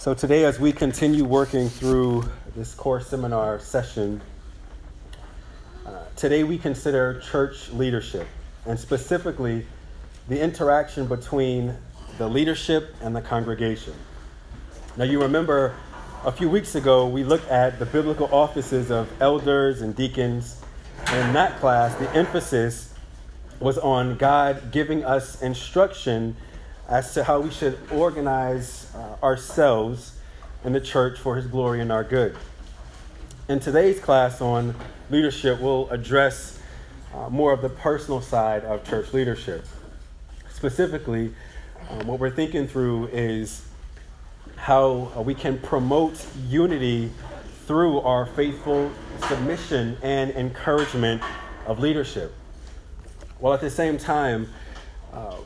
So, today, as we continue working through this core seminar session, uh, today we consider church leadership and specifically the interaction between the leadership and the congregation. Now, you remember a few weeks ago we looked at the biblical offices of elders and deacons. In that class, the emphasis was on God giving us instruction as to how we should organize uh, ourselves in the church for His glory and our good. In today's class on leadership, we'll address uh, more of the personal side of church leadership. Specifically, um, what we're thinking through is how we can promote unity through our faithful submission and encouragement of leadership. While at the same time, uh,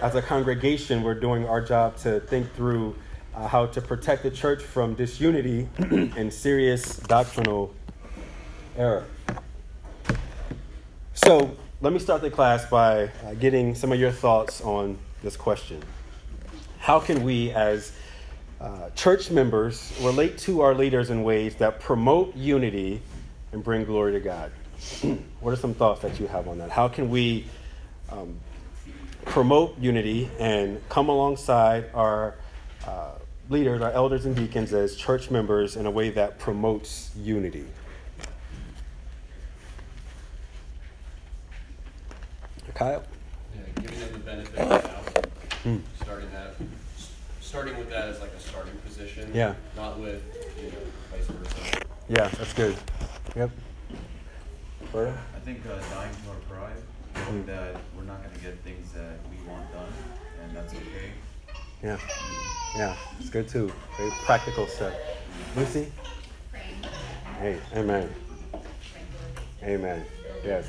as a congregation, we're doing our job to think through uh, how to protect the church from disunity and serious doctrinal error. So, let me start the class by uh, getting some of your thoughts on this question. How can we, as uh, church members, relate to our leaders in ways that promote unity and bring glory to God? what are some thoughts that you have on that? How can we um, promote unity and come alongside our uh, leaders, our elders and deacons as church members in a way that promotes unity. Kyle? Yeah, giving them the benefit of the doubt, mm. starting that, starting with that as like a starting position. Yeah. Not with, you know, vice versa. Yeah, that's good. Yep. I think uh, dying to our pride, knowing that we're not going to get things that we want done, and that's okay. Yeah. Yeah, it's good too. Very practical stuff. Lucy? Hey, amen. Amen. Yes.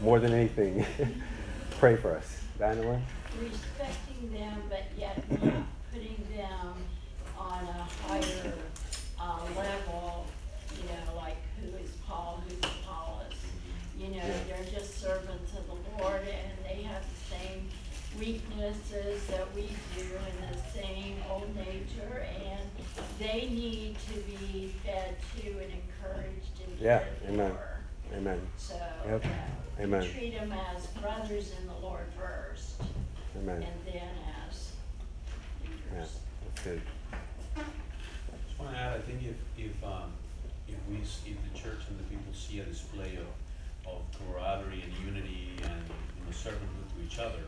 More than anything, pray for us. Daniela? Respecting them, but yet not putting them on a higher uh, level, you know, like who is Paul, who's Apollos. You know, yeah. they're just servants of the Lord and they have the same weaknesses that we do in the same old nature, and they need to be fed to and encouraged and yeah, amen, for. amen. So yep. uh, amen. treat them as brothers in the Lord first, amen, and then as leaders. Yeah, that's good. I just want to add. I think if if um, if we if the church and the people see a display of of camaraderie and unity and you know servanthood to each other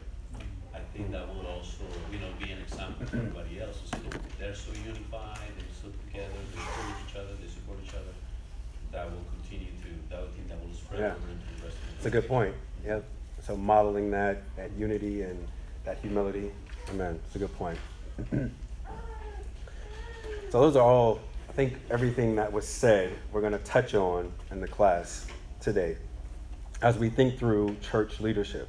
I think that would also, you know, be an example for everybody else. So they're so unified, they're so together, they support each other, they support each other. That will continue to, that would think that will spread yeah. over into the rest of the It's a good point. Yeah. So modeling that, that unity and that humility. Amen. It's a good point. so those are all, I think everything that was said, we're going to touch on in the class today as we think through church leadership.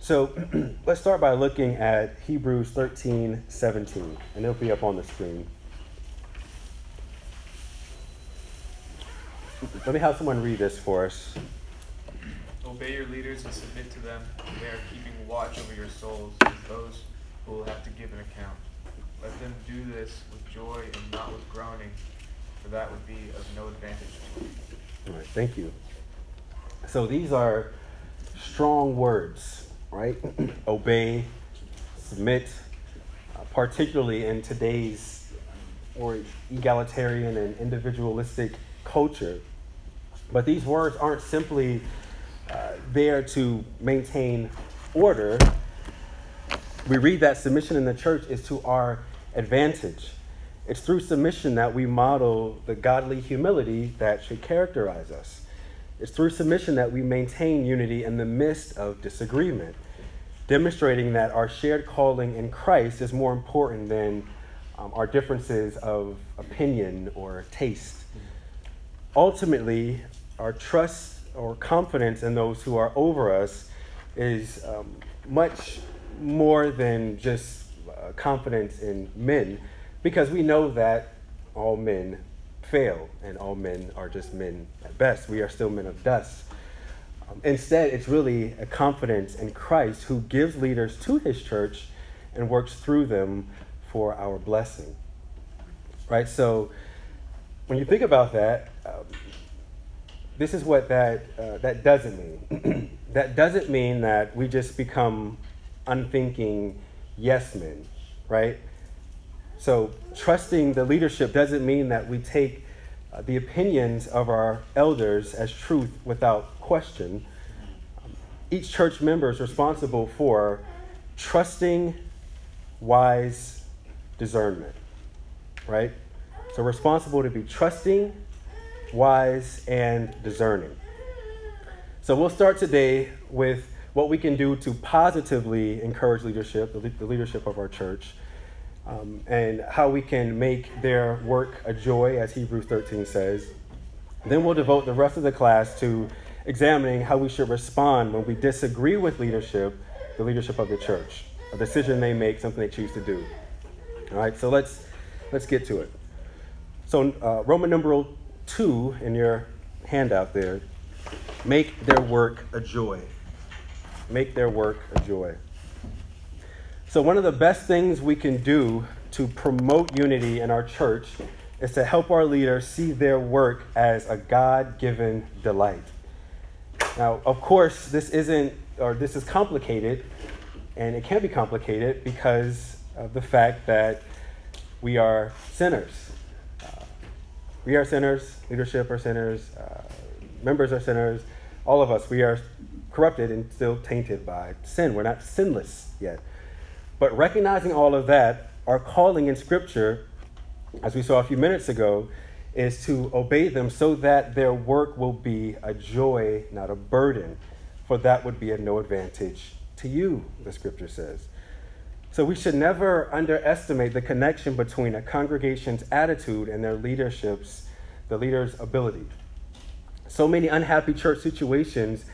So let's start by looking at Hebrews 13 17, and it'll be up on the screen. Let me have someone read this for us. Obey your leaders and submit to them. They are keeping watch over your souls as those who will have to give an account. Let them do this with joy and not with groaning, for that would be of no advantage to you. All right, thank you. So these are strong words right? Obey, submit, uh, particularly in today's or egalitarian and individualistic culture. But these words aren't simply uh, there to maintain order. We read that submission in the church is to our advantage. It's through submission that we model the godly humility that should characterize us. It's through submission that we maintain unity in the midst of disagreement, demonstrating that our shared calling in Christ is more important than um, our differences of opinion or taste. Ultimately, our trust or confidence in those who are over us is um, much more than just uh, confidence in men, because we know that all men fail, and all men are just men at best. We are still men of dust. Instead, it's really a confidence in Christ who gives leaders to his church and works through them for our blessing. Right? So when you think about that, um, this is what that, uh, that doesn't mean. that doesn't mean that we just become unthinking yes men, right? So trusting the leadership doesn't mean that we take uh, the opinions of our elders as truth without question. Each church member is responsible for trusting wise discernment, right? So responsible to be trusting, wise, and discerning. So we'll start today with what we can do to positively encourage leadership, the leadership of our church, um, and how we can make their work a joy, as Hebrews 13 says. Then we'll devote the rest of the class to examining how we should respond when we disagree with leadership, the leadership of the church, a decision they make, something they choose to do. All right, so let's let's get to it. So uh, Roman numeral two in your handout there, make their work a joy. Make their work a joy. So, one of the best things we can do to promote unity in our church is to help our leaders see their work as a God given delight. Now, of course, this isn't, or this is complicated, and it can be complicated because of the fact that we are sinners. Uh, we are sinners, leadership are sinners, uh, members are sinners, all of us, we are corrupted and still tainted by sin. We're not sinless yet. But recognizing all of that, our calling in Scripture, as we saw a few minutes ago, is to obey them so that their work will be a joy, not a burden. For that would be of no advantage to you, the Scripture says. So we should never underestimate the connection between a congregation's attitude and their leadership's, the leader's ability. So many unhappy church situations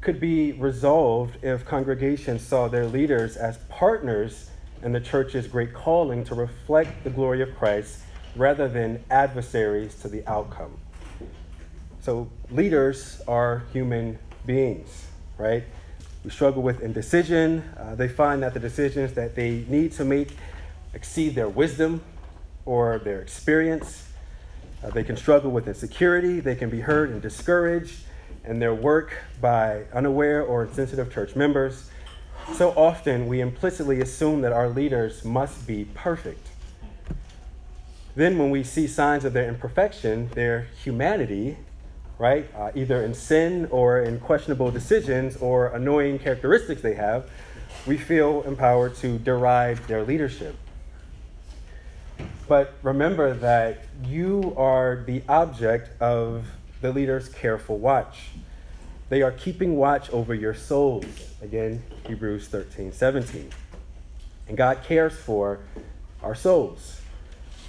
could be resolved if congregations saw their leaders as partners in the church's great calling to reflect the glory of Christ rather than adversaries to the outcome. So, leaders are human beings, right? We struggle with indecision. Uh, they find that the decisions that they need to make exceed their wisdom or their experience. Uh, they can struggle with insecurity. They can be hurt and discouraged in their work by unaware or insensitive church members. So often we implicitly assume that our leaders must be perfect. Then, when we see signs of their imperfection, their humanity, right, uh, either in sin or in questionable decisions or annoying characteristics they have, we feel empowered to deride their leadership. But remember that you are the object of the leader's careful watch. They are keeping watch over your souls. Again, Hebrews 13, 17. And God cares for our souls.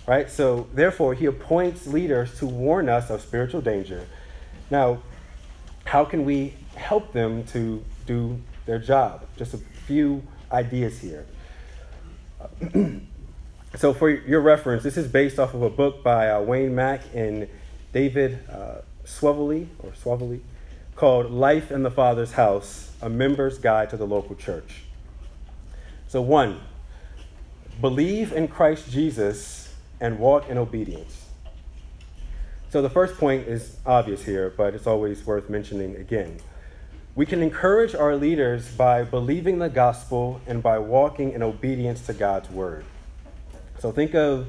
Right? So, therefore, He appoints leaders to warn us of spiritual danger. Now, how can we help them to do their job? Just a few ideas here. so, for your reference, this is based off of a book by uh, Wayne Mack and David uh, or Swavely called Life in the Father's House A Member's Guide to the Local Church. So, one, believe in Christ Jesus and walk in obedience. So, the first point is obvious here, but it's always worth mentioning again. We can encourage our leaders by believing the gospel and by walking in obedience to God's word. So, think of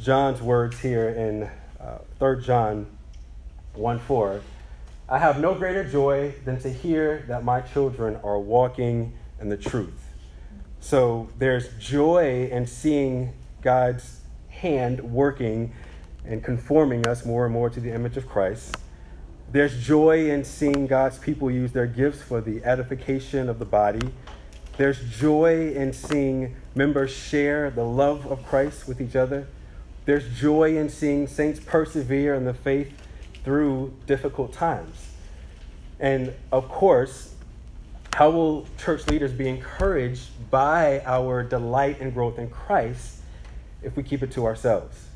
John's words here in uh, 3 John 1 4. I have no greater joy than to hear that my children are walking in the truth. So there's joy in seeing God's hand working and conforming us more and more to the image of Christ. There's joy in seeing God's people use their gifts for the edification of the body. There's joy in seeing members share the love of Christ with each other. There's joy in seeing saints persevere in the faith through difficult times. And of course, how will church leaders be encouraged by our delight and growth in Christ if we keep it to ourselves?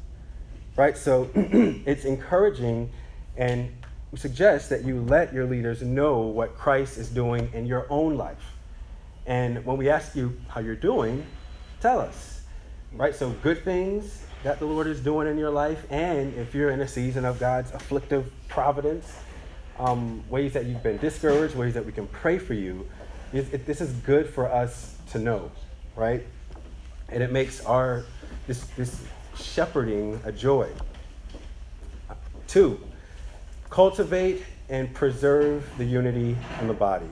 Right? So it's encouraging and we suggest that you let your leaders know what Christ is doing in your own life. And when we ask you how you're doing, tell us. right? So, good things that the Lord is doing in your life, and if you're in a season of God's afflictive providence, um, ways that you've been discouraged, ways that we can pray for you, it, it, this is good for us to know, right? And it makes our this this shepherding a joy. Two, cultivate and preserve the unity in the body.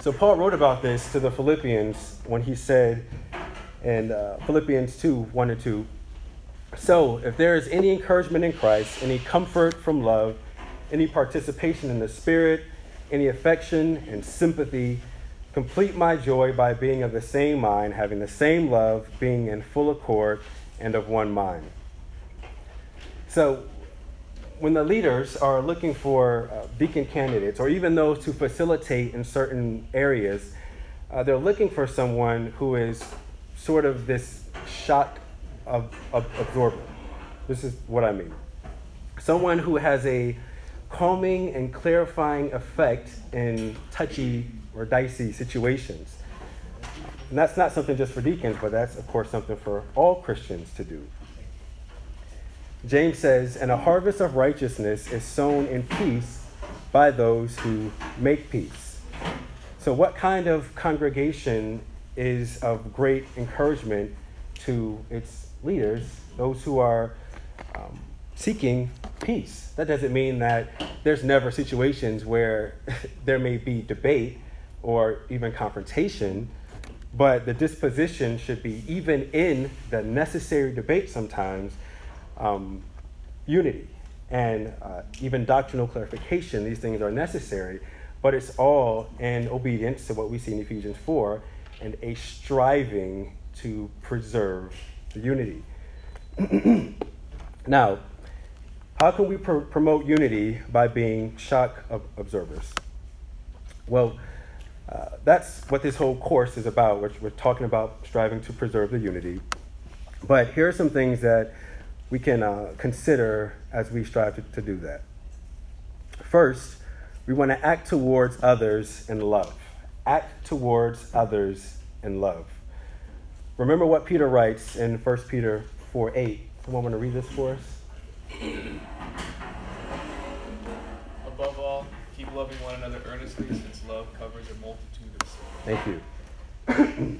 So Paul wrote about this to the Philippians when he said in uh, Philippians 2 1 and 2 So, if there is any encouragement in Christ, any comfort from love, any participation in the Spirit, any affection and sympathy, complete my joy by being of the same mind, having the same love, being in full accord and of one mind. So, when the leaders are looking for uh, deacon candidates or even those to facilitate in certain areas, uh, they're looking for someone who is sort of this shock of, of absorber. This is what I mean. Someone who has a calming and clarifying effect in touchy or dicey situations. And that's not something just for deacons, but that's, of course, something for all Christians to do. James says, And a harvest of righteousness is sown in peace by those who make peace. So, what kind of congregation is of great encouragement to its leaders, those who are um, seeking peace? That doesn't mean that there's never situations where there may be debate or even confrontation, but the disposition should be, even in the necessary debate sometimes, um, unity and uh, even doctrinal clarification. These things are necessary, but it's all in obedience to what we see in Ephesians 4 and a striving to preserve the unity. now, how can we pr- promote unity by being shock observers? Well, uh, that's what this whole course is about. We're, we're talking about striving to preserve the unity. But here are some things that we can uh, consider as we strive to, to do that. First, we want to act towards others in love. Act towards others in love. Remember what Peter writes in 1 Peter 4 8. Someone want to read this for us? Above all, keep loving one another earnestly, since love covers a multitude of sins. Thank you.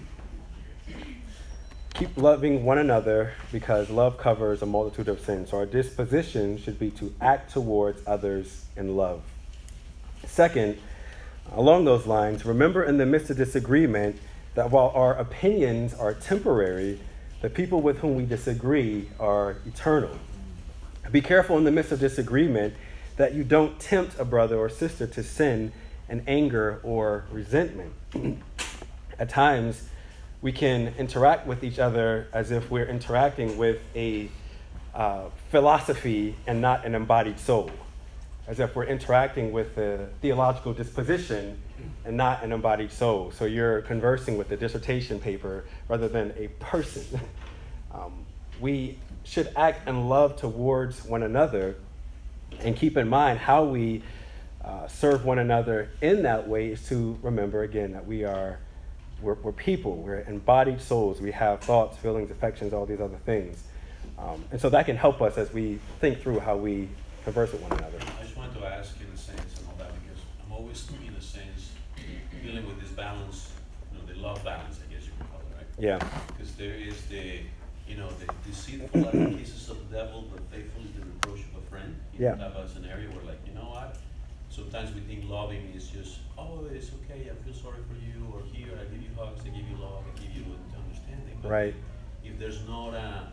Keep loving one another because love covers a multitude of sins. So our disposition should be to act towards others in love. Second, along those lines, remember in the midst of disagreement that while our opinions are temporary, the people with whom we disagree are eternal. Be careful in the midst of disagreement that you don't tempt a brother or sister to sin and anger or resentment. At times, we can interact with each other as if we're interacting with a uh, philosophy and not an embodied soul, as if we're interacting with a theological disposition and not an embodied soul. So you're conversing with a dissertation paper rather than a person. um, we should act in love towards one another and keep in mind how we uh, serve one another in that way is to remember again that we are we're, we're people, we're embodied souls, we have thoughts, feelings, affections, all these other things. Um, and so that can help us as we think through how we converse with one another. I just wanted to ask in a sense and all that because I'm always, in a sense, dealing with this balance, you know, the love balance, I guess you could call it, right? Yeah. Because there is the, you know, the deceitful kisses of the devil, but faithful is the reproach of a friend. You Yeah. have a scenario where, like, you know what? Sometimes we think loving is just, oh, it's okay, I feel sorry for you, or here, I give you hugs, I give you love, I give you understanding. But Right. If there's not a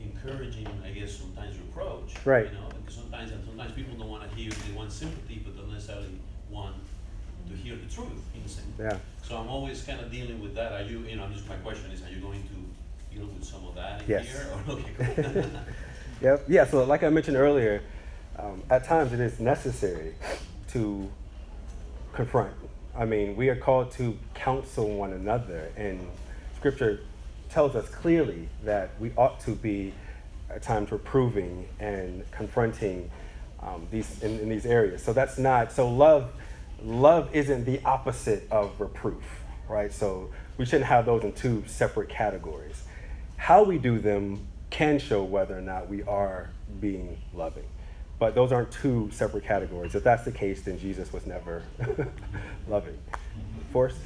encouraging, I guess, sometimes reproach. Right. You know, because sometimes, and sometimes people don't wanna hear, they want sympathy, but don't necessarily want to hear the truth, in a sense. Yeah. So I'm always kind of dealing with that. Are you, you know, just, my question is, are you going to deal with some of that in Yes. here? Or, okay, cool. Yep. Yeah. So, like I mentioned earlier, um, at times it is necessary to confront. I mean, we are called to counsel one another, and Scripture tells us clearly that we ought to be at times reproving and confronting um, these in, in these areas. So that's not so love. Love isn't the opposite of reproof. right? So we shouldn't have those in two separate categories. How we do them can show whether or not we are being loving. But those aren't two separate categories. If that's the case, then Jesus was never loving. Forrest?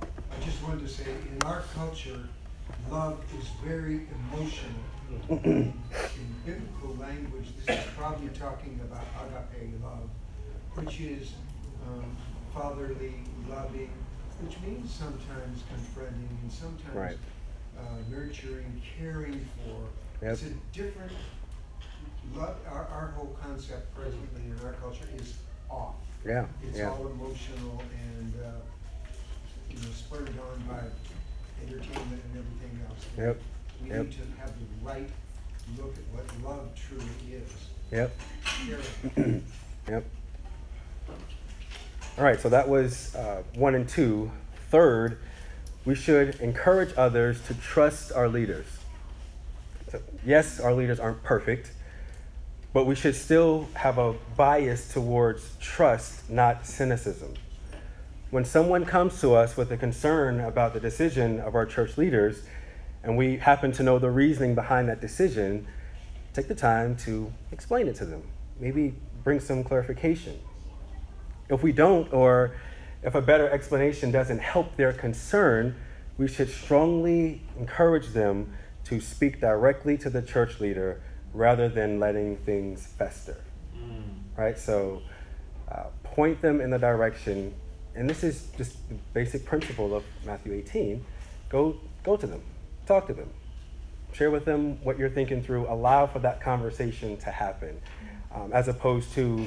I just wanted to say, in our culture, love is very emotional. In biblical language, this is probably talking about agape love, which is um, fatherly, loving, which means sometimes confronting and sometimes Right. uh, nurturing, caring for. It's a different love. Our, our whole concept presently in our culture is off. Yeah, It's yeah. all emotional and, uh, you know, spurred on by entertainment and everything else. Yep, We yep. need to have the right look at what love truly is. Yep, yep. All right, so that was uh, one and two. Third, we should encourage others to trust our leaders. So, yes, our leaders aren't perfect, but we should still have a bias towards trust, not cynicism. When someone comes to us with a concern about the decision of our church leaders, and we happen to know the reasoning behind that decision, take the time to explain it to them. Maybe bring some clarification. If we don't, or if a better explanation doesn't help their concern, we should strongly encourage them to speak directly to the church leader rather than letting things fester. Right? So uh, point them in the direction, and this is just the basic principle of Matthew 18. Go, go to them, talk to them, share with them what you're thinking through, allow for that conversation to happen, um, as opposed to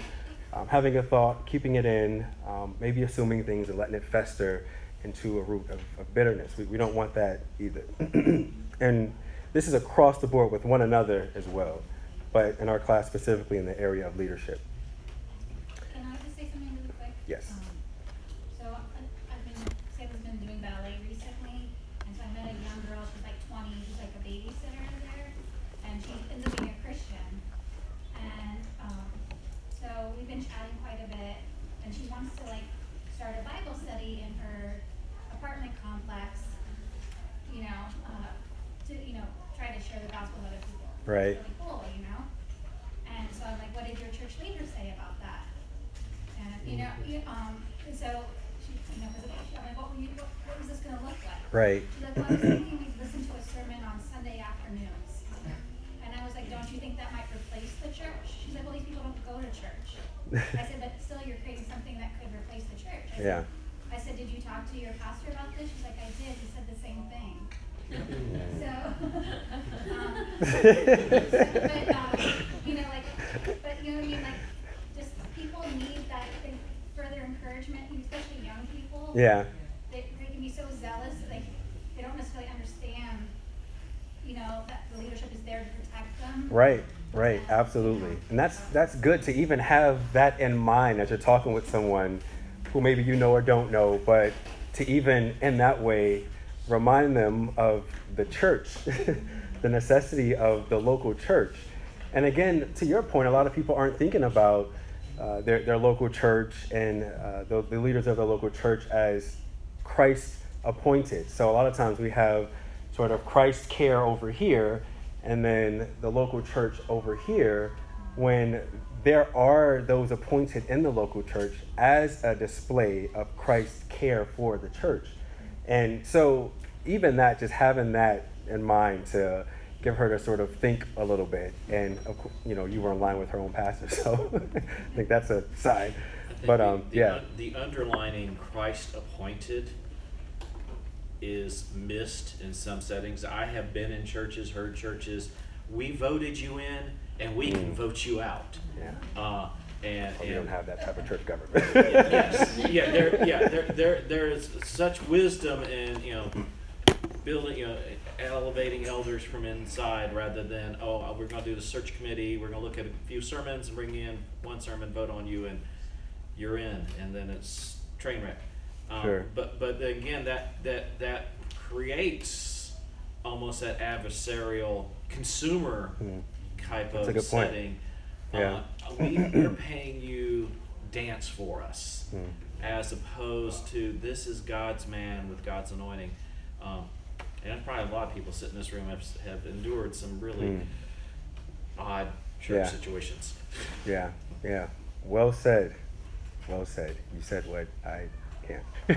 um, having a thought, keeping it in, um, maybe assuming things and letting it fester into a root of, of bitterness. We, we don't want that either. and this is across the board with one another as well, but in our class specifically in the area of leadership. Can I just say something really quick? Yes. Um, So I- I've been, Sally's been doing ballet recently, and so I met a young girl, she's like twenty, she's like a babysitter there, and she ends up being a Christian. And, um, so we've been chatting quite a bit, and she wants to like start a Bible study in her apartment complex, you know, uh, to, you know, try to share the gospel with other people. Right. Really cool, you know? And so I'm like, what did your church leader say about that? And, you know, you, um, and so she, you know, I'm like, what were you, what, what was this gonna look like? Right. She's like, well, I was thinking we'd listen to a sermon on Sunday afternoons. And I was like, don't you think that might replace the church? She's like, well, these people don't go to church. I said, but still you're creating something that could replace the church. I Yeah. said, I said, did you talk to your pastor about this? She's like, I did. He said the same thing. So, um, but, um, you know, like, but you know, what I mean, like, just people need that en- further encouragement, especially young people. Yeah. They, they can be so zealous, like, they don't necessarily understand, you know, that the leadership is there to protect them. Right, right, absolutely. And that's that's good to even have that in mind as you're talking with someone who maybe you know or don't know, but to even in that way remind them of the church, the necessity of the local church. And again, to your point, a lot of people aren't thinking about uh, their, their local church and uh, the, the leaders of the local church as Christ appointed. So a lot of times we have sort of Christ care over here and then the local church over here when there are those appointed in the local church as a display of Christ's care for the church. And so even that, just having that in mind to give her to sort of think a little bit. And, of course, you know, you were in line with her own pastor, so I think that's a sign. But the- um, the yeah, un- The underlining Christ appointed is missed in some settings. I have been in churches, heard churches, we voted you in and we can Mm. vote you out. yeah. Uh, and, But we don't have that type of church government. yes, yeah, there, yeah, there, there, there is such wisdom in you know building, you know, elevating elders from inside rather than oh, we're going to do the search committee, we're going to look at a few sermons and bring in one sermon, vote on you, and you're in, and then it's train wreck. Um, Sure. But but again, that that that creates almost that adversarial consumer Hmm. type That's of a good point. setting. Yeah. Uh, we, we're paying you dance for us. Hmm. as opposed to this is God's man with God's anointing. Um, and probably a lot of people sitting in this room have, have endured some really Mm. odd church Yeah. situations. Yeah, yeah. Well said. Well said. You said what I can't.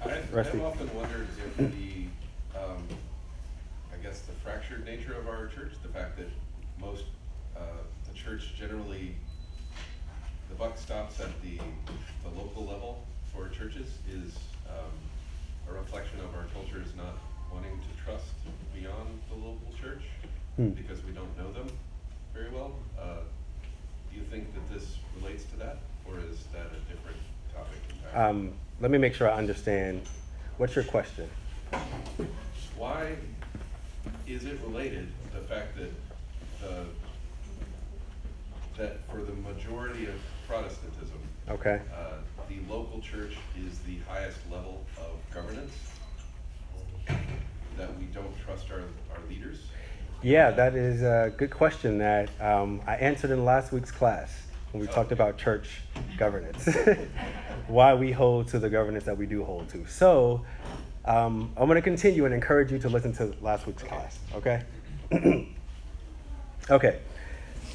I've, I've often wondered if the, um, I guess the fractured nature of our church, the fact that most, uh, the church generally, the buck stops at the, the local level for churches is, um, a reflection of our culture is not wanting to trust beyond the local church Hmm. because we don't know them very well. Uh, do you think that this relates to that, or is that a different topic entirely? Um, let me make sure I understand. What's your question? Why is it related, the fact that the, that for the majority of Protestantism, Okay. uh, the local church is the highest level of governance? That we don't trust our, our leaders? Yeah, that is a good question that um, I answered in last week's class when we talked about church governance. Why we hold to the governance that we do hold to. So um, I'm going to continue and encourage you to listen to last week's class, okay? okay.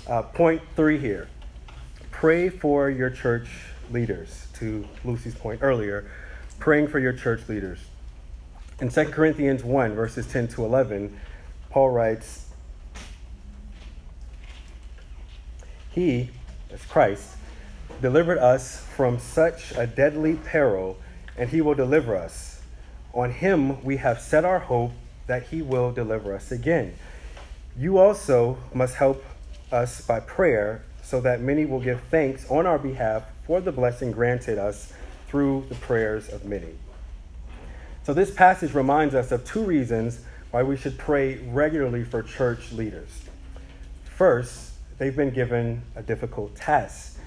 Uh, point three here pray for your church leaders. To Lucy's point earlier, praying for your church leaders. In 2 Corinthians 1, verses 10 to 11, Paul writes, He, as Christ, delivered us from such a deadly peril, and he will deliver us. On him we have set our hope that he will deliver us again. You also must help us by prayer, so that many will give thanks on our behalf for the blessing granted us through the prayers of many. So, this passage reminds us of two reasons why we should pray regularly for church leaders. First, they've been given a difficult task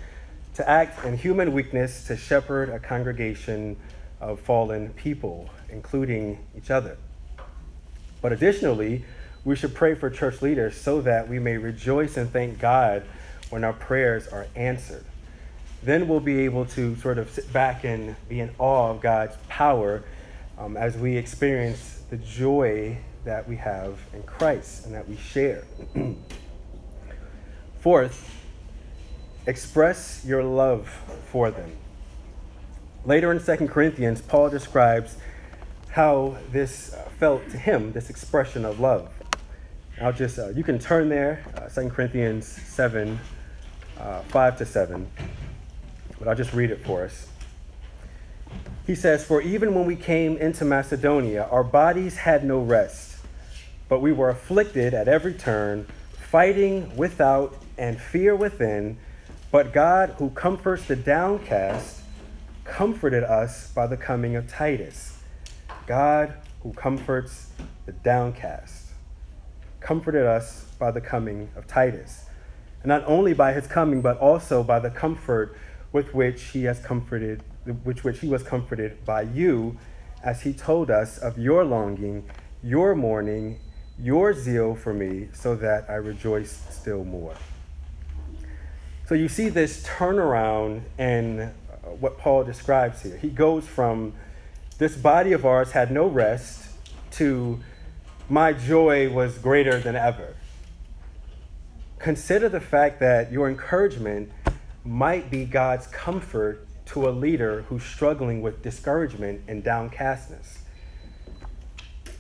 to act in human weakness to shepherd a congregation of fallen people, including each other. But additionally, we should pray for church leaders so that we may rejoice and thank God when our prayers are answered. Then we'll be able to sort of sit back and be in awe of God's power um, as we experience the joy that we have in Christ and that we share. Fourth, express your love for them. Later in 2 Corinthians, Paul describes how this uh, felt to him, this expression of love. I'll just, uh, you can turn there, uh, 2 Corinthians 7, uh, 5 to 7, but I'll just read it for us. He says, For even when we came into Macedonia, our bodies had no rest, but we were afflicted at every turn, fighting without and fear within. But God, who comforts the downcast, comforted us by the coming of Titus. God, who comforts the downcast, comforted us by the coming of Titus. Not only by his coming, but also by the comfort with which he has comforted, which which he was comforted by you, as he told us of your longing, your mourning, your zeal for me, so that I rejoice still more. So you see this turnaround in uh, what Paul describes here. He goes from this body of ours had no rest to my joy was greater than ever. Consider the fact that your encouragement might be God's comfort to a leader who's struggling with discouragement and downcastness.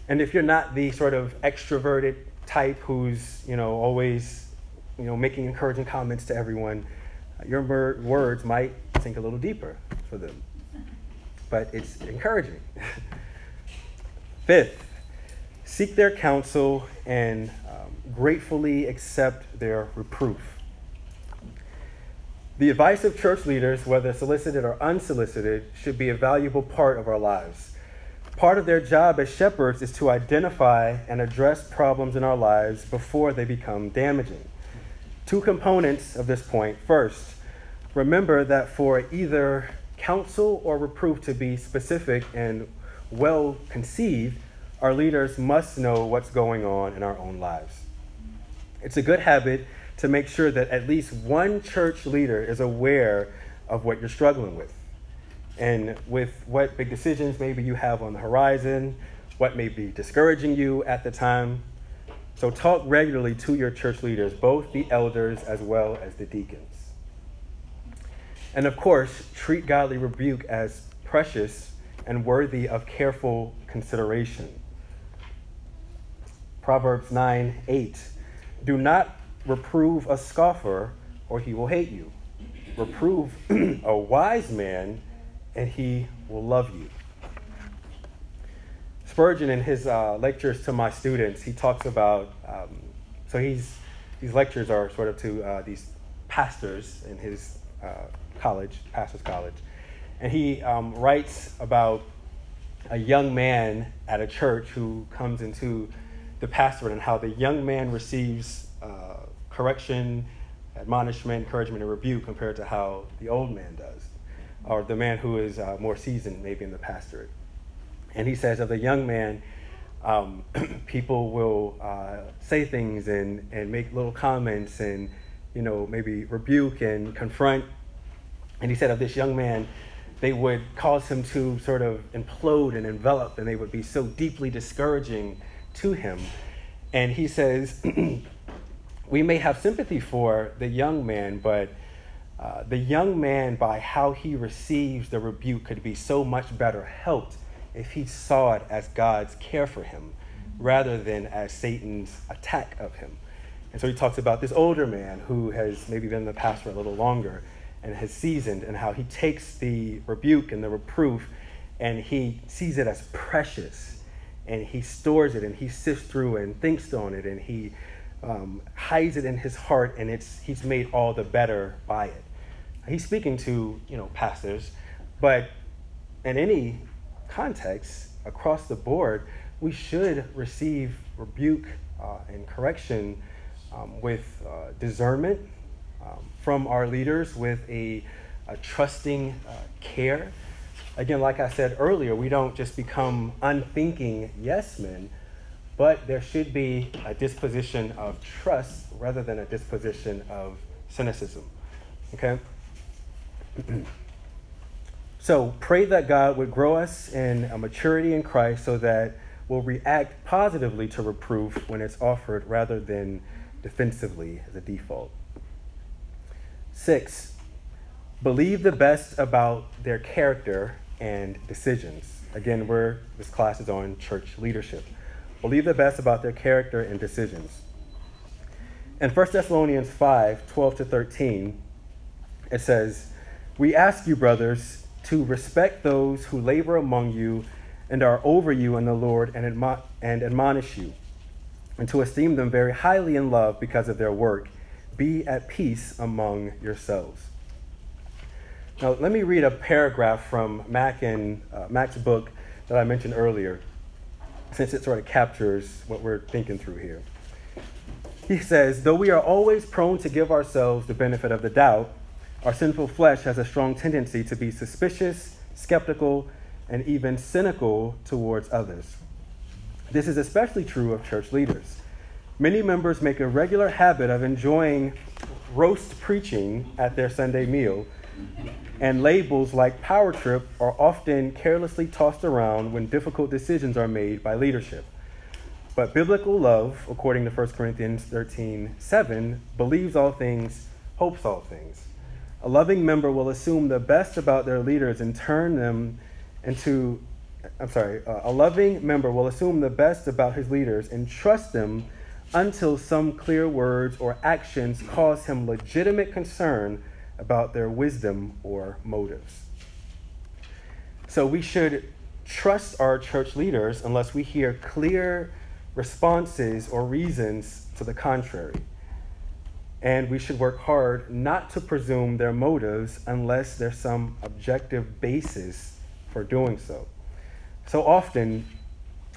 And if you're not the sort of extroverted type who's, you know, always, you know, making encouraging comments to everyone, your words might sink a little deeper for them. But it's encouraging. Fifth, seek their counsel and um, gratefully accept their reproof. The advice of church leaders, whether solicited or unsolicited, should be a valuable part of our lives. Part of their job as shepherds is to identify and address problems in our lives before they become damaging. Two components of this point. First, remember that for either counsel or reproof to be specific and well conceived, our leaders must know what's going on in our own lives. It's a good habit to make sure that at least one church leader is aware of what you're struggling with. And with what big decisions maybe you have on the horizon, what may be discouraging you at the time. So, talk regularly to your church leaders, both the elders as well as the deacons. And of course, treat godly rebuke as precious and worthy of careful consideration. Proverbs 9 8. Do not reprove a scoffer, or he will hate you. Reprove a wise man, and he will love you. Spurgeon, in his uh, lectures to my students, he talks about, um, so he's, these lectures are sort of to uh, these pastors in his uh, college, pastor's college. And he um, writes about a young man at a church who comes into the pastorate and how the young man receives uh, correction, admonishment, encouragement, and rebuke compared to how the old man does, or the man who is uh, more seasoned maybe in the pastorate. And he says of the young man, um, people will uh, say things and, and make little comments and, you know, maybe rebuke and confront. And he said of this young man, they would cause him to sort of implode and envelop, and they would be so deeply discouraging to him. And he says, We may have sympathy for the young man, but uh, the young man, by how he receives the rebuke, could be so much better helped if he saw it as God's care for him rather than as Satan's attack of him. And so he talks about this older man who has maybe been in the pastor a little longer and has seasoned, and how he takes the rebuke and the reproof and he sees it as precious and he stores it and he sifts through and thinks on it and he um, hides it in his heart and it's he's made all the better by it he's speaking to you know pastors but in any context across the board we should receive rebuke uh, and correction um, with uh, discernment um, from our leaders with a, a trusting uh, care. Again, like I said earlier, we don't just become unthinking yes men, but there should be a disposition of trust rather than a disposition of cynicism. Okay? so pray that God would grow us in a maturity in Christ so that we'll react positively to reproof when it's offered rather than defensively as a default. Six, believe the best about their character and decisions. Again, we're, this class is on church leadership. Believe the best about their character and decisions. In 1 Thessalonians 5 12 to 13, it says, We ask you, brothers, to respect those who labor among you and are over you in the Lord and, and admonish you, and to esteem them very highly in love because of their work be at peace among yourselves. Now, let me read a paragraph from Mack in, uh, Mack's book that I mentioned earlier, since it sort of captures what we're thinking through here. He says, Though we are always prone to give ourselves the benefit of the doubt, our sinful flesh has a strong tendency to be suspicious, skeptical, and even cynical towards others. This is especially true of church leaders. Many members make a regular habit of enjoying roast preaching at their Sunday meal, and labels like power trip are often carelessly tossed around when difficult decisions are made by leadership. But biblical love, according to 1 Corinthians 13 7, believes all things, hopes all things. A loving member will assume the best about their leaders and turn them into, I'm sorry, uh, a loving member will assume the best about his leaders and trust them until some clear words or actions cause him legitimate concern about their wisdom or motives. So we should trust our church leaders unless we hear clear responses or reasons to the contrary. And we should work hard not to presume their motives unless there's some objective basis for doing so. So often,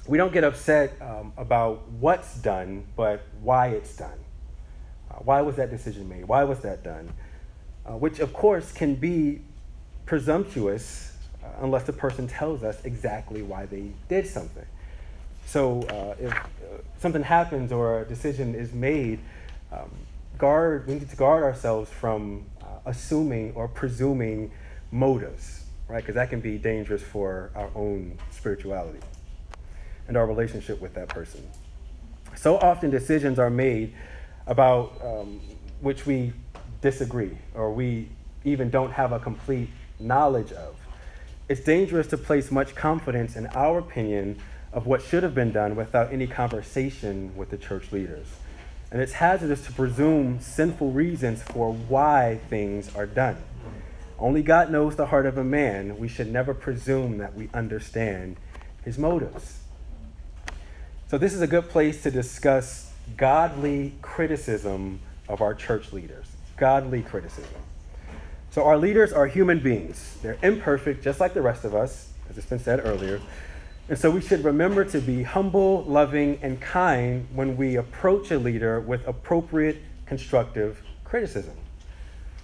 we don't get upset um, about what's done, but why it's done. Uh, why was that decision made? Why was that done? Uh, which, of course, can be presumptuous uh, unless the person tells us exactly why they did something. So, uh, if uh, something happens or a decision is made, um, guard, we need to guard ourselves from uh, assuming or presuming motives, right? Because that can be dangerous for our own spirituality and our relationship with that person. So often decisions are made about um, which we disagree or we even don't have a complete knowledge of. It's dangerous to place much confidence in our opinion of what should have been done without any conversation with the church leaders. And it's hazardous to presume sinful reasons for why things are done. Only God knows the heart of a man. We should never presume that we understand his motives. So, this is a good place to discuss godly criticism of our church leaders. Godly criticism. So, our leaders are human beings. They're imperfect, just like the rest of us, as it's been said earlier. And so, we should remember to be humble, loving, and kind when we approach a leader with appropriate, constructive criticism.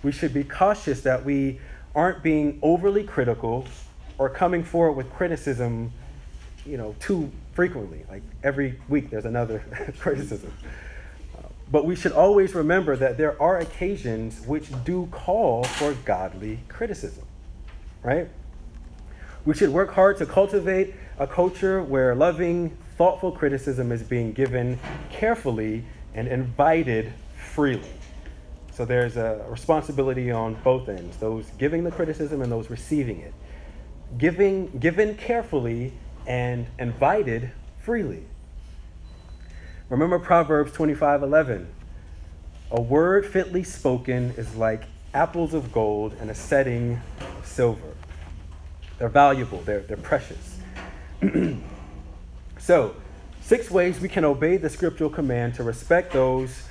We should be cautious that we aren't being overly critical or coming forward with criticism, you know, too frequently. Like every week, there's another criticism. But we should always remember that there are occasions which do call for godly criticism, right? We should work hard to cultivate a culture where loving, thoughtful criticism is being given carefully and invited freely. So there's a responsibility on both ends those giving the criticism and those receiving it. Giving, given carefully and invited freely. Remember Proverbs 25 11. A word fitly spoken is like apples of gold in a setting of silver. They're valuable, they're, they're precious. so, six ways we can obey the scriptural command to respect those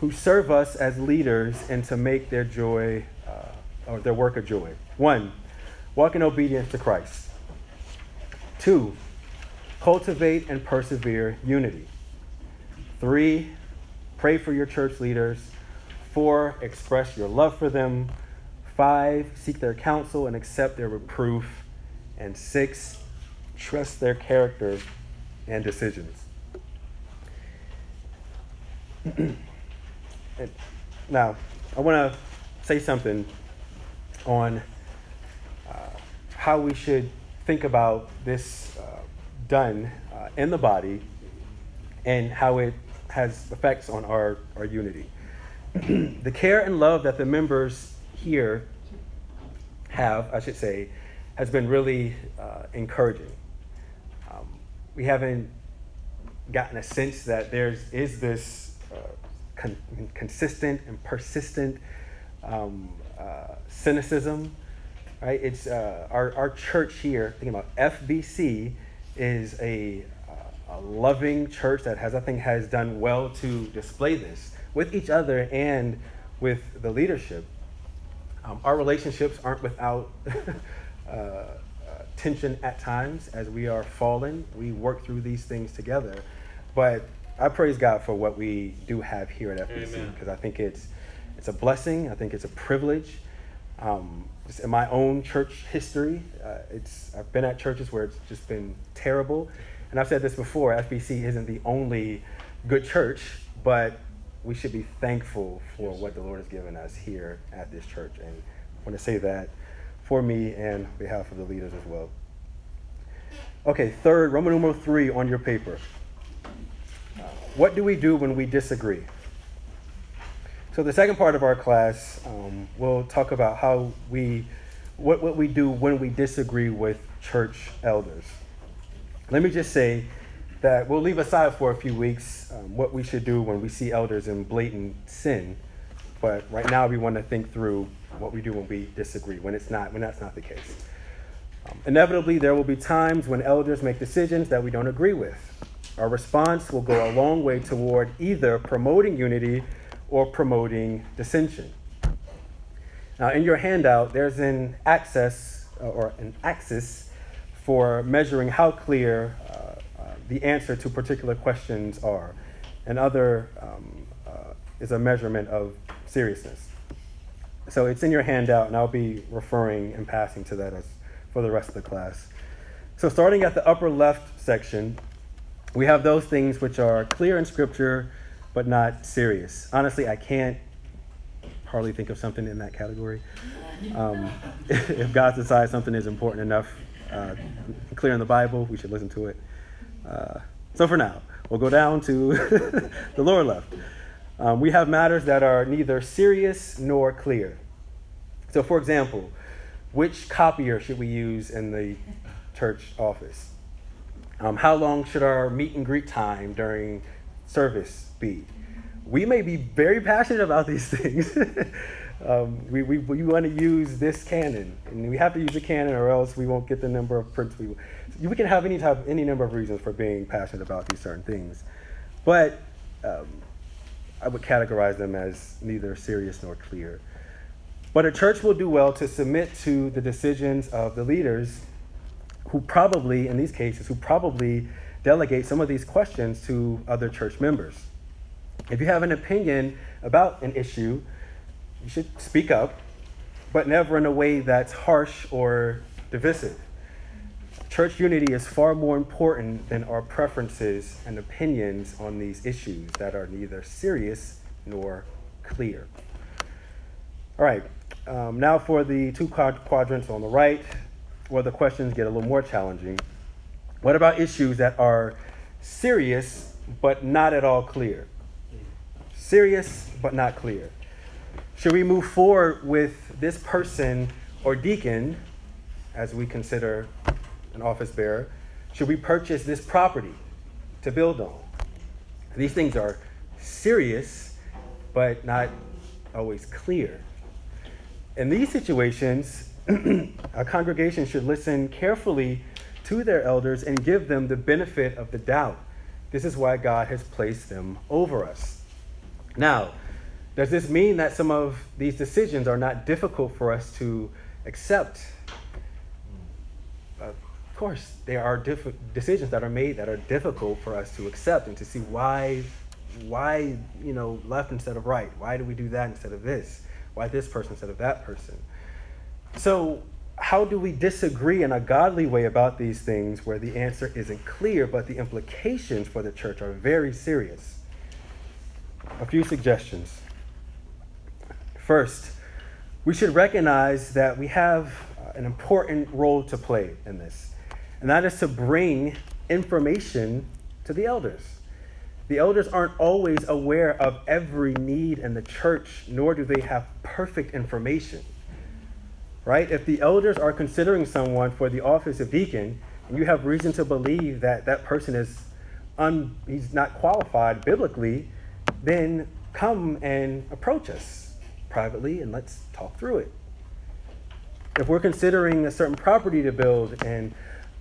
who serve us as leaders and to make their joy uh, or their work a joy. One, walk in obedience to Christ. Two, cultivate and persevere unity. Three, pray for your church leaders. Four, express your love for them. Five, seek their counsel and accept their reproof. And six, trust their character and decisions. now, I want to say something on uh, how we should think about this uh, done uh, in the body and how it has effects on our, our unity. the care and love that the members here have, I should say, has been really uh, encouraging. Um, we haven't gotten a sense that there's is this uh, con- consistent and persistent um, uh, cynicism. Right? It's uh, our our church here. Thinking about FBC is a, a loving church that has I think has done well to display this with each other and with the leadership. Um, our relationships aren't without uh, uh, tension at times as we are fallen. We work through these things together. But I praise God for what we do have here at FBC because I think it's it's a blessing. I think it's a privilege. Um, in my own church history, uh, it's I've been at churches where it's just been terrible, and I've said this before. FBC isn't the only good church, but we should be thankful for what the Lord has given us here at this church, and I want to say that for me and on behalf of the leaders as well. Okay, third, Roman numeral three on your paper. What do we do when we disagree? So the second part of our class, um, we'll talk about how we, what, what we do when we disagree with church elders. Let me just say that we'll leave aside for a few weeks um, what we should do when we see elders in blatant sin. But right now we want to think through what we do when we disagree, when it's not, when that's not the case. Um, inevitably, there will be times when elders make decisions that we don't agree with. Our response will go a long way toward either promoting unity or promoting dissension. Now, in your handout, there's an access uh, or an axis for measuring how clear uh, uh, the answer to particular questions are. And other um, uh, is a measurement of seriousness. So it's in your handout, and I'll be referring and passing to that as for the rest of the class. So starting at the upper left section, we have those things which are clear in Scripture but not serious. Honestly, I can't hardly think of something in that category. Um, if God decides something is important enough, uh, clear in the Bible, we should listen to it. Uh, so for now, we'll go down to the lower left. Um, we have matters that are neither serious nor clear. So, for example, which copier should we use in the church office? Um, how long should our meet and greet time during service be? We may be very passionate about these things. Um, we, we, we want to use this canon, and we have to use a canon, or else we won't get the number of prints we. We can have any type, any number of reasons for being passionate about these certain things, but um, I would categorize them as neither serious nor clear. But a church will do well to submit to the decisions of the leaders who probably, in these cases, who probably delegate some of these questions to other church members. If you have an opinion about an issue, you should speak up, but never in a way that's harsh or divisive. Church unity is far more important than our preferences and opinions on these issues that are neither serious nor clear. All right, um, now for the two quadrants on the right, where the questions get a little more challenging. What about issues that are serious but not at all clear? Serious but not clear. Should we move forward with this person or deacon, as we consider an office bearer? Should we purchase this property to build on? These things are serious but not always clear. In these situations, a congregation should listen carefully to their elders and give them the benefit of the doubt. This is why God has placed them over us. Now, does this mean that some of these decisions are not difficult for us to accept? Of course, there are diff- decisions that are made that are difficult for us to accept and to see why, why you know, left instead of right. Why do we do that instead of this? Why this person instead of that person? So, how do we disagree in a godly way about these things where the answer isn't clear, but the implications for the church are very serious? A few suggestions. First, we should recognize that we have uh, an important role to play in this, and that is to bring information to the elders. The elders aren't always aware of every need in the church, nor do they have perfect information right? If the elders are considering someone for the office of deacon, and you have reason to believe that that person is un, he's not qualified biblically, then come and approach us privately and let's talk through it. If we're considering a certain property to build and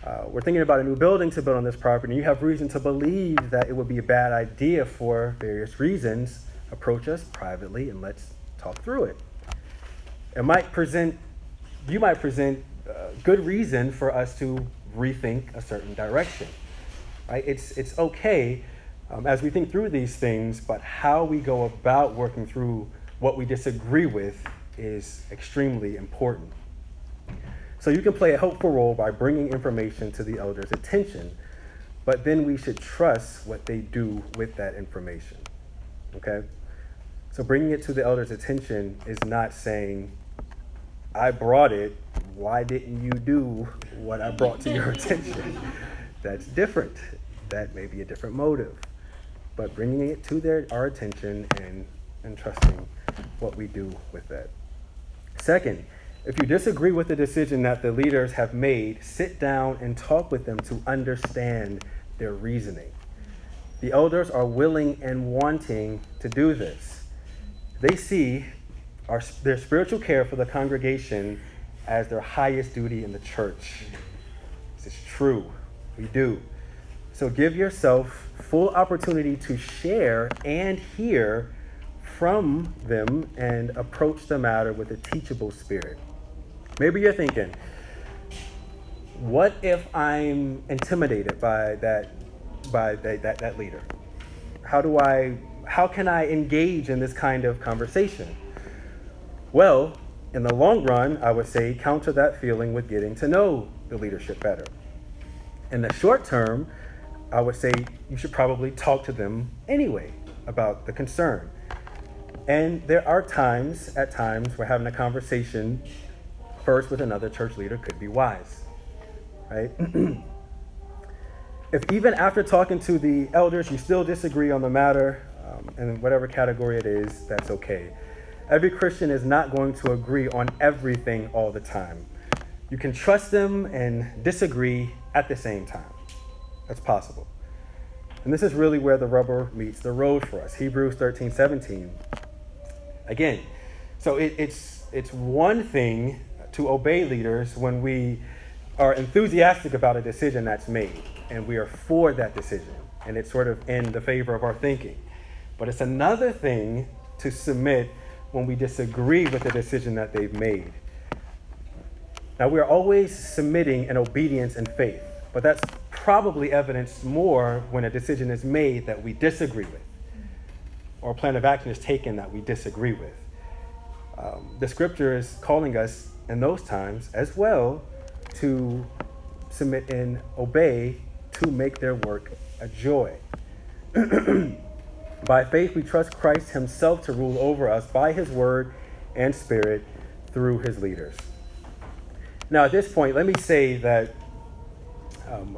uh, we're thinking about a new building to build on this property, and you have reason to believe that it would be a bad idea for various reasons, approach us privately and let's talk through it. It might present you might present uh, good reason for us to rethink a certain direction. Right? It's, it's okay um, as we think through these things, but how we go about working through what we disagree with is extremely important. So you can play a helpful role by bringing information to the elders' attention, but then we should trust what they do with that information. Okay? So bringing it to the elders' attention is not saying, I brought it. Why didn't you do what I brought to your attention? That's different. That may be a different motive. But bringing it to their, our attention and, and trusting what we do with that. Second, if you disagree with the decision that the leaders have made, sit down and talk with them to understand their reasoning. The elders are willing and wanting to do this. They see our, their spiritual care for the congregation as their highest duty in the church. This is true. We do. So give yourself full opportunity to share and hear from them and approach the matter with a teachable spirit. Maybe you're thinking, what if I'm intimidated by that by that, that, that leader? How do I how can I engage in this kind of conversation? Well, in the long run, I would say counter that feeling with getting to know the leadership better. In the short term, I would say you should probably talk to them anyway about the concern. And there are times, at times, where having a conversation first with another church leader could be wise, right? if even after talking to the elders you still disagree on the matter, um, in whatever category it is, that's okay. Every Christian is not going to agree on everything all the time. You can trust them and disagree at the same time. That's possible. And this is really where the rubber meets the road for us. Hebrews 13, 17. Again, so it, it's, it's one thing to obey leaders when we are enthusiastic about a decision that's made and we are for that decision and it's sort of in the favor of our thinking. But it's another thing to submit when we disagree with the decision that they've made. Now, we are always submitting in obedience and faith, but that's probably evidenced more when a decision is made that we disagree with, or plan of action is taken that we disagree with. Um, the scripture is calling us in those times as well to submit and obey to make their work a joy. by faith, we trust Christ Himself to rule over us by His word and spirit through His leaders. Now, at this point, let me say that um,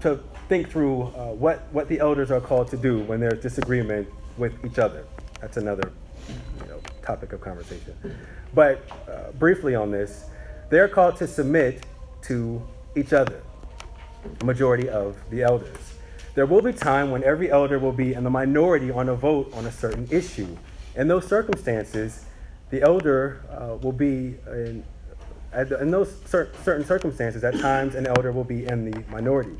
to think through uh, what, what the elders are called to do when there's disagreement with each other. That's another you know, topic of conversation. But uh, briefly on this, they're called to submit to each other, majority of the elders. There will be time when every elder will be in the minority on a vote on a certain issue. In those circumstances, the elder uh, will be in, in those cer- certain circumstances, at times an elder will be in the minority.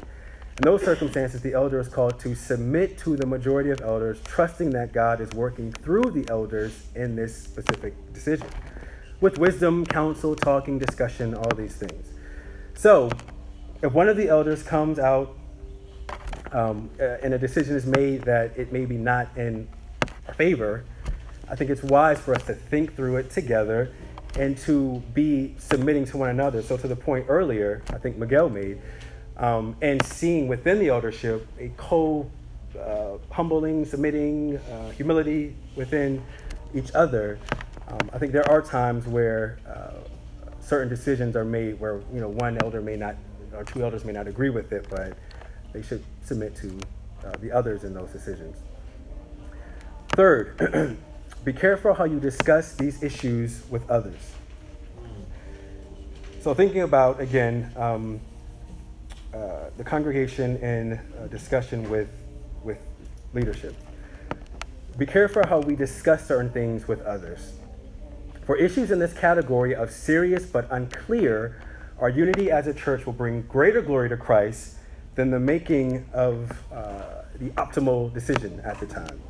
In those circumstances, the elder is called to submit to the majority of elders, trusting that God is working through the elders in this specific decision. With wisdom, counsel, talking, discussion, all these things. So, if one of the elders comes out um, uh, and a decision is made that it may be not in favor, I think it's wise for us to think through it together and to be submitting to one another. So, to the point earlier, I think Miguel made, um, and seeing within the eldership a co uh, humbling, submitting, uh, humility within each other. Um, I think there are times where uh, certain decisions are made where you know one elder may not or two elders may not agree with it, but they should submit to uh, the others in those decisions. Third, be careful how you discuss these issues with others. So, thinking about again um, uh, the congregation in uh, discussion with with leadership. Be careful how we discuss certain things with others. For issues in this category of serious but unclear, our unity as a church will bring greater glory to Christ than the making of uh, the optimal decision at the time.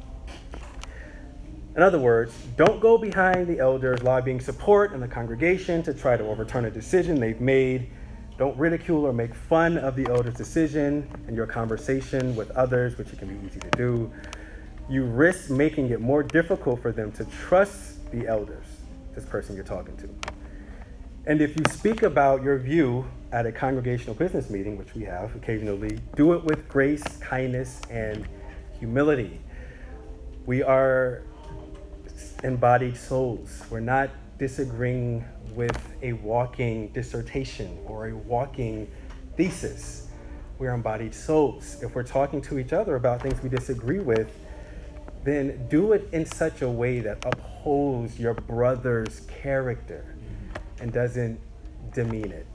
In other words, don't go behind the elders lobbying support in the congregation to try to overturn a decision they've made. Don't ridicule or make fun of the elders' decision in your conversation with others, which it can be easy to do. You risk making it more difficult for them to trust the elders, this person you're talking to. And if you speak about your view at a congregational business meeting, which we have occasionally, do it with grace, kindness, and humility. We are embodied souls. We're not disagreeing with a walking dissertation or a walking thesis. We're embodied souls. If we're talking to each other about things we disagree with, then do it in such a way that upholds your brother's character and doesn't demean it.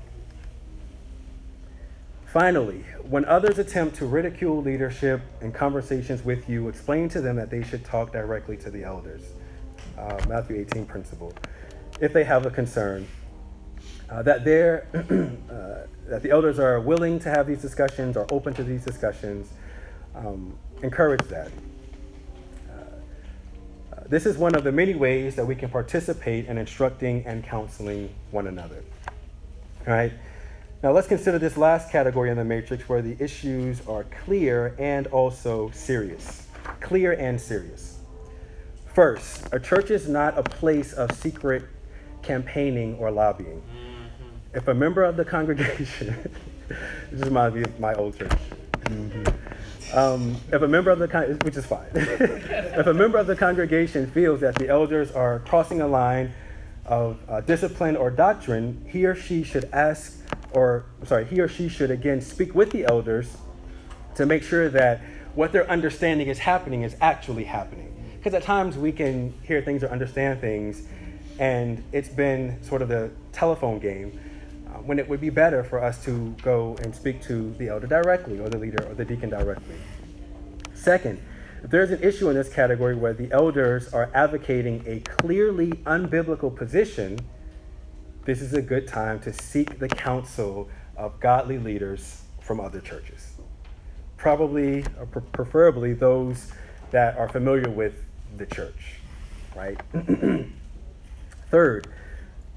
Finally, when others attempt to ridicule leadership in conversations with you, explain to them that they should talk directly to the elders. Uh, Matthew 18 principle. If they have a concern, uh, that they're, uh, that the elders are willing to have these discussions, are open to these discussions, um, encourage that. This is one of the many ways that we can participate in instructing and counseling one another. All right? Now let's consider this last category in the matrix where the issues are clear and also serious. Clear and serious. First, a church is not a place of secret campaigning or lobbying. Mm-hmm. If a member of the congregation, this reminds me of my old church. Mm-hmm. Um, if a member of the con- which is fine, if a member of the congregation feels that the elders are crossing a line of uh, discipline or doctrine, he or she should ask, or sorry, he or she should again speak with the elders to make sure that what they're understanding is happening is actually happening. Because at times we can hear things or understand things, and it's been sort of the telephone game uh, when it would be better for us to go and speak to the elder directly or the leader or the deacon directly. Second, if there's an issue in this category where the elders are advocating a clearly unbiblical position, this is a good time to seek the counsel of godly leaders from other churches. Probably, or preferably, those that are familiar with the church, right? Third,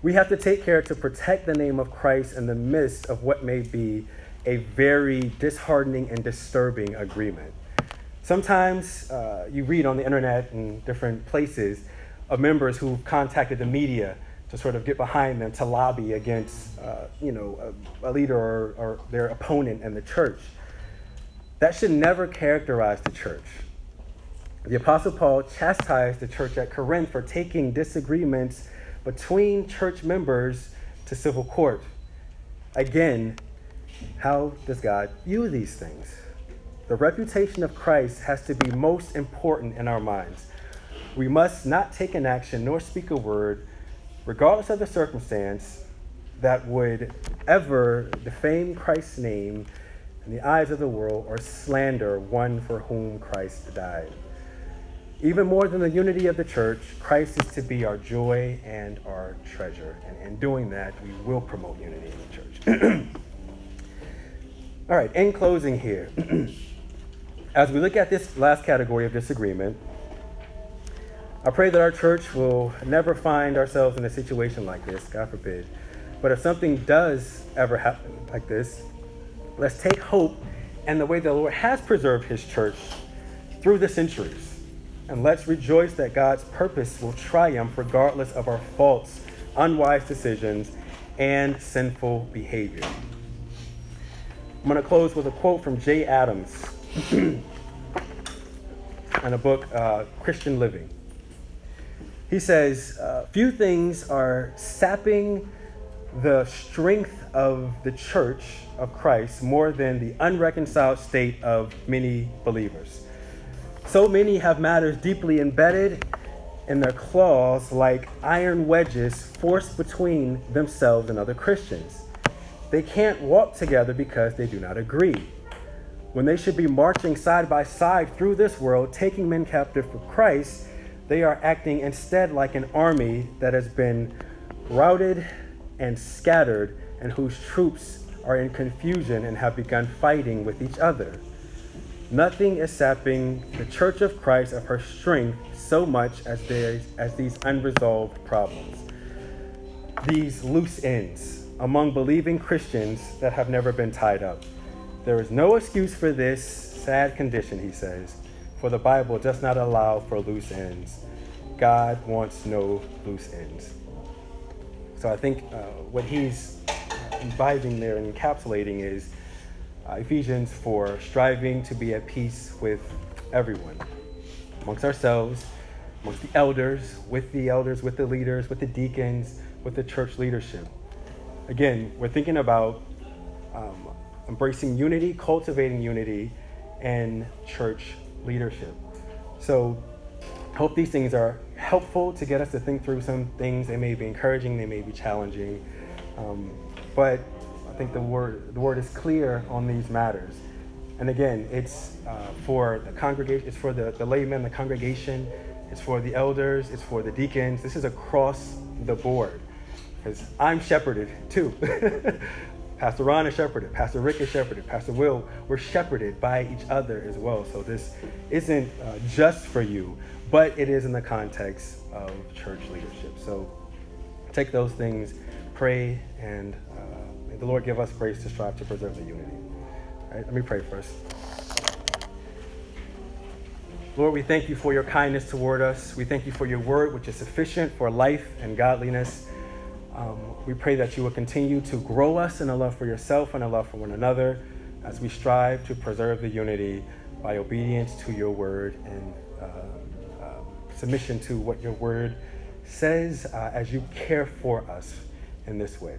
we have to take care to protect the name of Christ in the midst of what may be a very disheartening and disturbing agreement. Sometimes uh, you read on the internet and different places of members who've contacted the media to sort of get behind them to lobby against, uh, you know, a, a leader or, or their opponent in the church. That should never characterize the church. The Apostle Paul chastised the church at Corinth for taking disagreements between church members to civil court. Again, how does God view these things? The reputation of Christ has to be most important in our minds. We must not take an action nor speak a word, regardless of the circumstance, that would ever defame Christ's name in the eyes of the world or slander one for whom Christ died. Even more than the unity of the church, Christ is to be our joy and our treasure. And in doing that, we will promote unity in the church. All right, in closing here, as we look at this last category of disagreement, I pray that our church will never find ourselves in a situation like this, God forbid. But if something does ever happen like this, let's take hope in the way the Lord has preserved his church through the centuries. And let's rejoice that God's purpose will triumph regardless of our faults, unwise decisions, and sinful behavior. I'm going to close with a quote from Jay Adams in a book, uh, Christian Living. He says, uh, Few things are sapping the strength of the church of Christ more than the unreconciled state of many believers. So many have matters deeply embedded in their claws like iron wedges forced between themselves and other Christians. They can't walk together because they do not agree. When they should be marching side by side through this world, taking men captive for Christ, they are acting instead like an army that has been routed and scattered, and whose troops are in confusion and have begun fighting with each other. Nothing is sapping the Church of Christ of her strength so much as, as these unresolved problems. These loose ends among believing Christians that have never been tied up. There is no excuse for this sad condition, he says, for the Bible does not allow for loose ends. God wants no loose ends. So I think uh, what he's imbibing there and encapsulating is uh, Ephesians for striving to be at peace with everyone, amongst ourselves, amongst the elders, with the elders, with the leaders, with the deacons, with the church leadership. Again, we're thinking about um, embracing unity, cultivating unity, and church leadership. So, hope these things are helpful to get us to think through some things. They may be encouraging, they may be challenging, um, but I think the word the word is clear on these matters. And again, it's uh, for the congregation, it's for the, the laymen, the congregation, it's for the elders, it's for the deacons. This is across the board. Because I'm shepherded too. Pastor Ron is shepherded, Pastor Rick is shepherded, Pastor Will, we're shepherded by each other as well. So this isn't uh, just for you, but it is in the context of church leadership. So take those things, pray, and the Lord give us grace to strive to preserve the unity. All right, let me pray first. Lord, we thank you for your kindness toward us. We thank you for your word, which is sufficient for life and godliness. Um, we pray that you will continue to grow us in a love for yourself and a love for one another as we strive to preserve the unity by obedience to your word and um, um, submission to what your word says uh, as you care for us in this way.